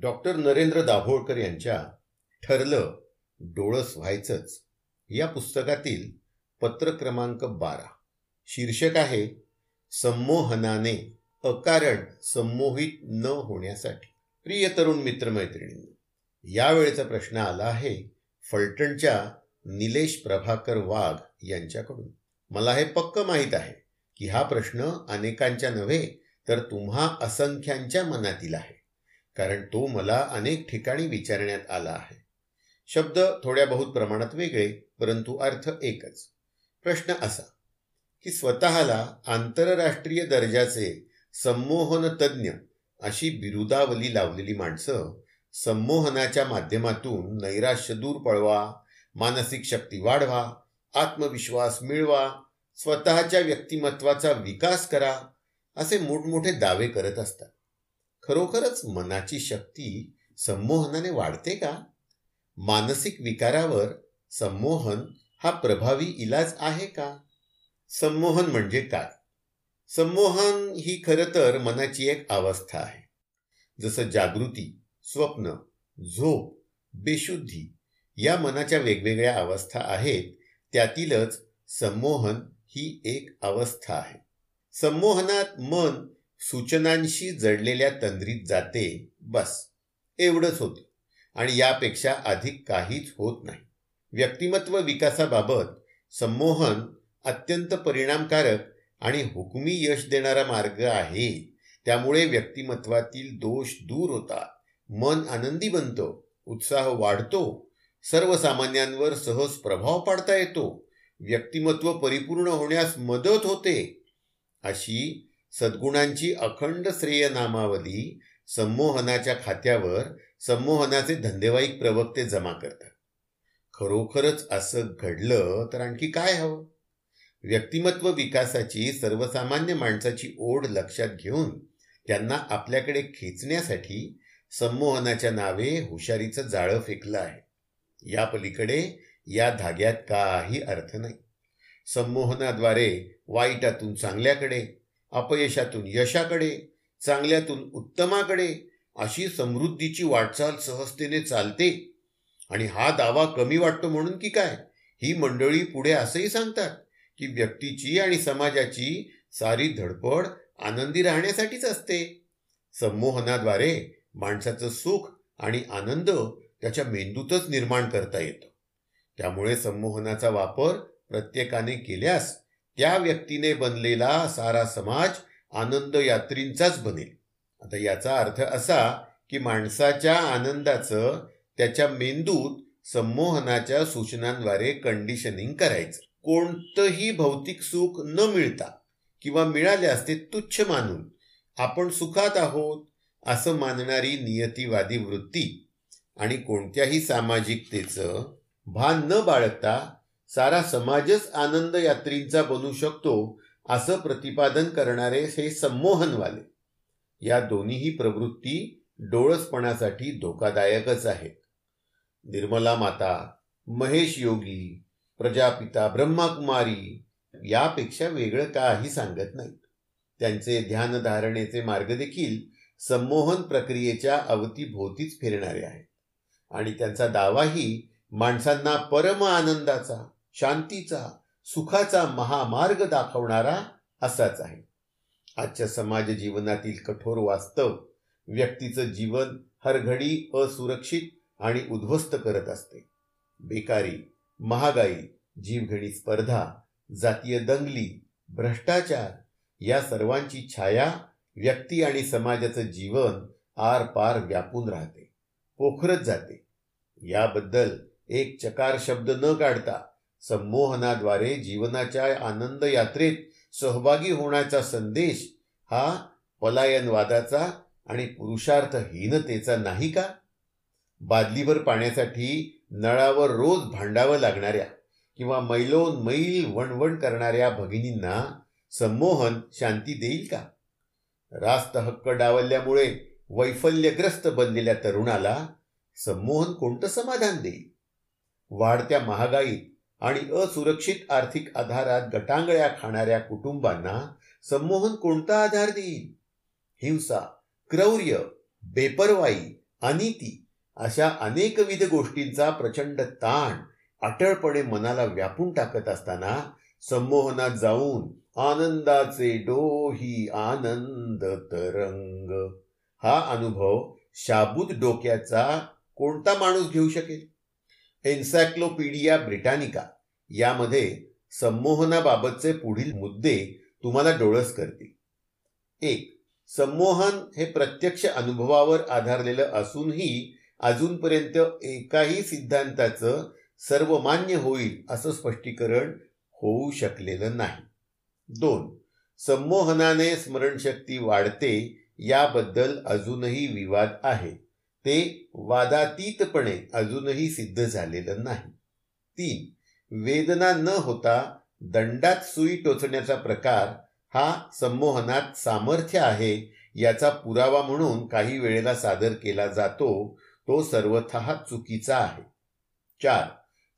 Doctor Narendra Dabholkar यांच्या ठरलं डोळस व्हायचंच या पुस्तकातील पत्र क्रमांक बारा. शीर्षक आहे संमोहनाने अकारण संमोहित न होण्यासाठी. प्रिय तरुण मित्रमैत्रिणींनो यावेळेचा प्रश्न आला आहे फलटणच्या निलेश प्रभाकर वाघ यांच्याकडून. मला हे पक्क माहीत आहे की हा प्रश्न अनेकांच्या नव्हे तर तुम्हा असंख्यांच्या मनातील आहे. कारण तो मला अनेक ठिकाणी विचारण्यात आला आहे. शब्द थोड्या बहुत प्रमाणात वेगळे परंतु अर्थ एकच. प्रश्न असा की स्वतःला आंतरराष्ट्रीय दर्जाचे संमोहन तज्ज्ञ अशी बिरुदावली लावलेली माणसं संमोहनाच्या माध्यमातून नैराश्य दूर पळवा मानसिक शक्ती वाढवा आत्मविश्वास मिळवा स्वतःच्या व्यक्तिमत्वाचा विकास करा असे मोठमोठे दावे करत असतात. खरोखरच मनाची शक्ती संमोहनाने वाढते का? मानसिक विकारावर संमोहन हा प्रभावी इलाज आहे का? संमोहन म्हणजे काय? संमोहन ही खरं तर मनाची एक अवस्था आहे. जसं जागृती स्वप्न झोप बेशुद्धी या मनाच्या वेगवेगळ्या अवस्था आहेत त्यातीलच संमोहन ही एक अवस्था आहे. संमोहनात मन सूचनांशी जडलेल्या तंद्रीत जाते बस. एवढंच होते. आणि यापेक्षा अधिक काहीच होत नाही. व्यक्तिमत्व विकासाबाबत संमोहन अत्यंत परिणामकारक आणि हुकमी यश देणारा मार्ग आहे. त्यामुळे व्यक्तिमत्वातील दोष दूर होतात. मन आनंदी बनतं उत्साह वाढतो सर्वसामान्यांवर सहज प्रभाव पाडता येतो. व्यक्तिमत्व परिपूर्ण होण्यास मदत होते. अशी सद्गुणांची अखंड श्रेय नामावली संमोहनाच्या खात्यावर संमोहनाचे धंदेवाईक प्रवक्ते जमा करतात. खरोखरच असं घडलं तर आणखी काय हवं? व्यक्तिमत्व विकासाची सर्वसामान्य माणसाची ओढ लक्षात घेऊन त्यांना आपल्याकडे खेचण्यासाठी संमोहनाच्या नावे हुशारीचं जाळं फेकलं आहे. या पलीकडे या धाग्यात काही अर्थ नाही. संमोहनाद्वारे वाईटातून चांगल्याकडे अपयशातून यशाकडे चांगल्यातून उत्तमाकडे अशी समृद्धीची वाटचाल सहजतेने चालते. आणि हा दावा कमी वाटतो म्हणून की काय? ही मंडळी पुढे असंही सांगतात की व्यक्तीची आणि समाजाची सारी धडपड आनंदी राहण्यासाठीच असते. संमोहनाद्वारे माणसाचं सुख आणि आनंद त्याच्या मेंदूतच निर्माण करता येतो. त्यामुळे संमोहनाचा वापर प्रत्येकाने केल्यास त्या व्यक्तीने बनलेला सारा समाज आनंद यात्रींचाच बनेल. आता याचा अर्थ असा की माणसाच्या आनंदाचं त्याच्या मेंदूत संमोहनाच्या सूचनांद्वारे कंडिशनिंग करायचं. कोणतंही भौतिक सुख न मिळता किंवा मिळाल्यास ते तुच्छ मानून आपण सुखात आहोत असं मानणारी नियतीवादी वृत्ती आणि कोणत्याही सामाजिकतेचं भान न बाळगता सारा समाजच आनंद यात्रींचा बनू शकतो असं प्रतिपादन करणारे हे संमोहनवाले. या दोन्हीही प्रवृत्ती डोळसपणासाठी धोकादायकच आहेत. निर्मला माता महेश योगी प्रजापिता ब्रह्माकुमारी यापेक्षा वेगळं काही सांगत नाहीत. त्यांचे ध्यानधारणेचे मार्ग देखील संमोहन प्रक्रियेच्या अवतीभोवतीच फिरणारे आहेत. आणि त्यांचा दावाही माणसांना परम आनंदाचा शांतीचा सुखाचा महामार्ग दाखवणारा असाच आहे. आजच्या समाज जीवनातील कठोर वास्तव व्यक्तीचं जीवन हरघडी असुरक्षित आणि उद्ध्वस्त करत असते. बेकारी महागाई जीवघेणी स्पर्धा जातीय दंगली भ्रष्टाचार या सर्वांची छाया व्यक्ती आणि समाजाचं जीवन आर पार व्यापून राहते पोखरत जाते. याबद्दल एक चकार शब्द न काढता संमोहनाद्वारे जीवनाच्या आनंद यात्रेत सहभागी होण्याचा संदेश हा पलायनवादाचा आणि पुरुषार्थहीनतेचा नाही का? बादलीभर पाण्यासाठी नळावर रोज भांडावं लागणाऱ्या किंवा मैलोन मैल वणवण करणाऱ्या भगिनींना संमोहन शांती देईल का? रास्त हक्क डावलल्यामुळे वैफल्यग्रस्त बनलेल्या तरुणाला संमोहन कोणतं समाधान देईल? वाढत्या महागाईत आणि असुरक्षित आर्थिक आधारात गटांगळ्या खाणाऱ्या कुटुंबांना संमोहन कोणता आधार देईल? हिंसा क्रौर्य बेपरवाई अनिती अशा अनेकविध गोष्टींचा प्रचंड ताण अटळपणे मनाला व्यापून टाकत असताना संमोहनात जाऊन आनंदाचे डोही आनंद तरंग. हा अनुभव शाबूत डोक्याचा कोणता माणूस घेऊ शकेल? एन्सायक्लोपीडिया ब्रिटानिका यामध्ये संमोहनाबाबतचे पुढील मुद्दे तुम्हाला डोळस करतील. एक संमोहन हे प्रत्यक्ष अनुभवावर आधारलेलं असूनही अजूनपर्यंत एकाही सिद्धांताचं सर्वमान्य होईल असं स्पष्टीकरण होऊ शकलेलं नाही. दोन संमोहनाने स्मरणशक्ती वाढते याबद्दल अजूनही विवाद आहे. ते वादातीतपणे अजूनही सिद्ध झालेलं नाही. तीन वेदना न होता दंडात सुई टोचण्याचा प्रकार हा संमोहनात सामर्थ्य आहे याचा पुरावा म्हणून काही वेळेला सादर केला जातो तो सर्वथ चुकीचा आहे. चार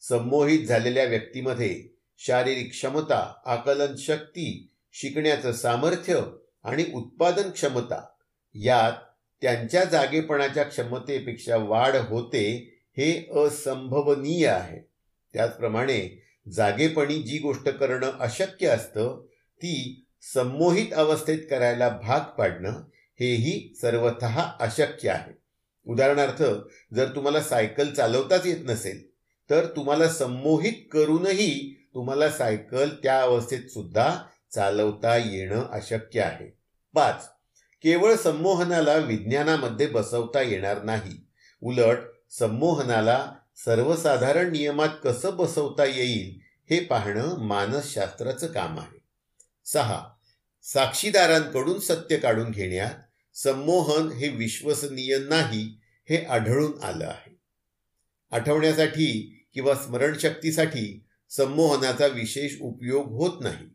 संमोहित झालेल्या व्यक्तीमध्ये शारीरिक क्षमता आकलन शक्ती शिकण्याचं सामर्थ्य आणि उत्पादन क्षमता यात त्यांच्या जागेपणाच्या क्षमतेपेक्षा वाढ होते हे असंभवनीय आहे. त्याचप्रमाणे जागेपणी जी गोष्ट करणं अशक्य असतं ती संमोहित अवस्थेत करायला भाग पाडणं हेही सर्वत अशक्य आहे. उदाहरणार्थ जर तुम्हाला सायकल चालवताच येत नसेल तर तुम्हाला संमोहित करूनही तुम्हाला सायकल त्या अवस्थेत सुद्धा चालवता येणं अशक्य आहे. पाच केवळ संमोहनाला विज्ञानामध्ये बसवता येणार नाही. उलट संमोहनाला सर्वसाधारण नियमात कसं बसवता येईल हे पाहणं मानसशास्त्राचं काम आहे. सहा. साक्षीदारांकडून सत्य काढून घेण्यात संमोहन हे विश्वसनीय नाही हे आढळून आलं आहे. आठवण्यासाठी किंवा स्मरणशक्तीसाठी संमोहनाचा विशेष उपयोग होत नाही.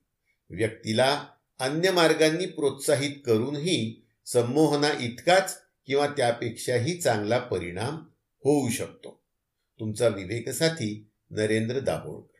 व्यक्तीला अन्य मार्गांनी प्रोत्साहित करूनही संमोहना इतकाच किंवा त्यापेक्षाही चांगला परिणाम होऊ शकतो. तुमचा विवेकसाथी नरेंद्र दाभोळकर.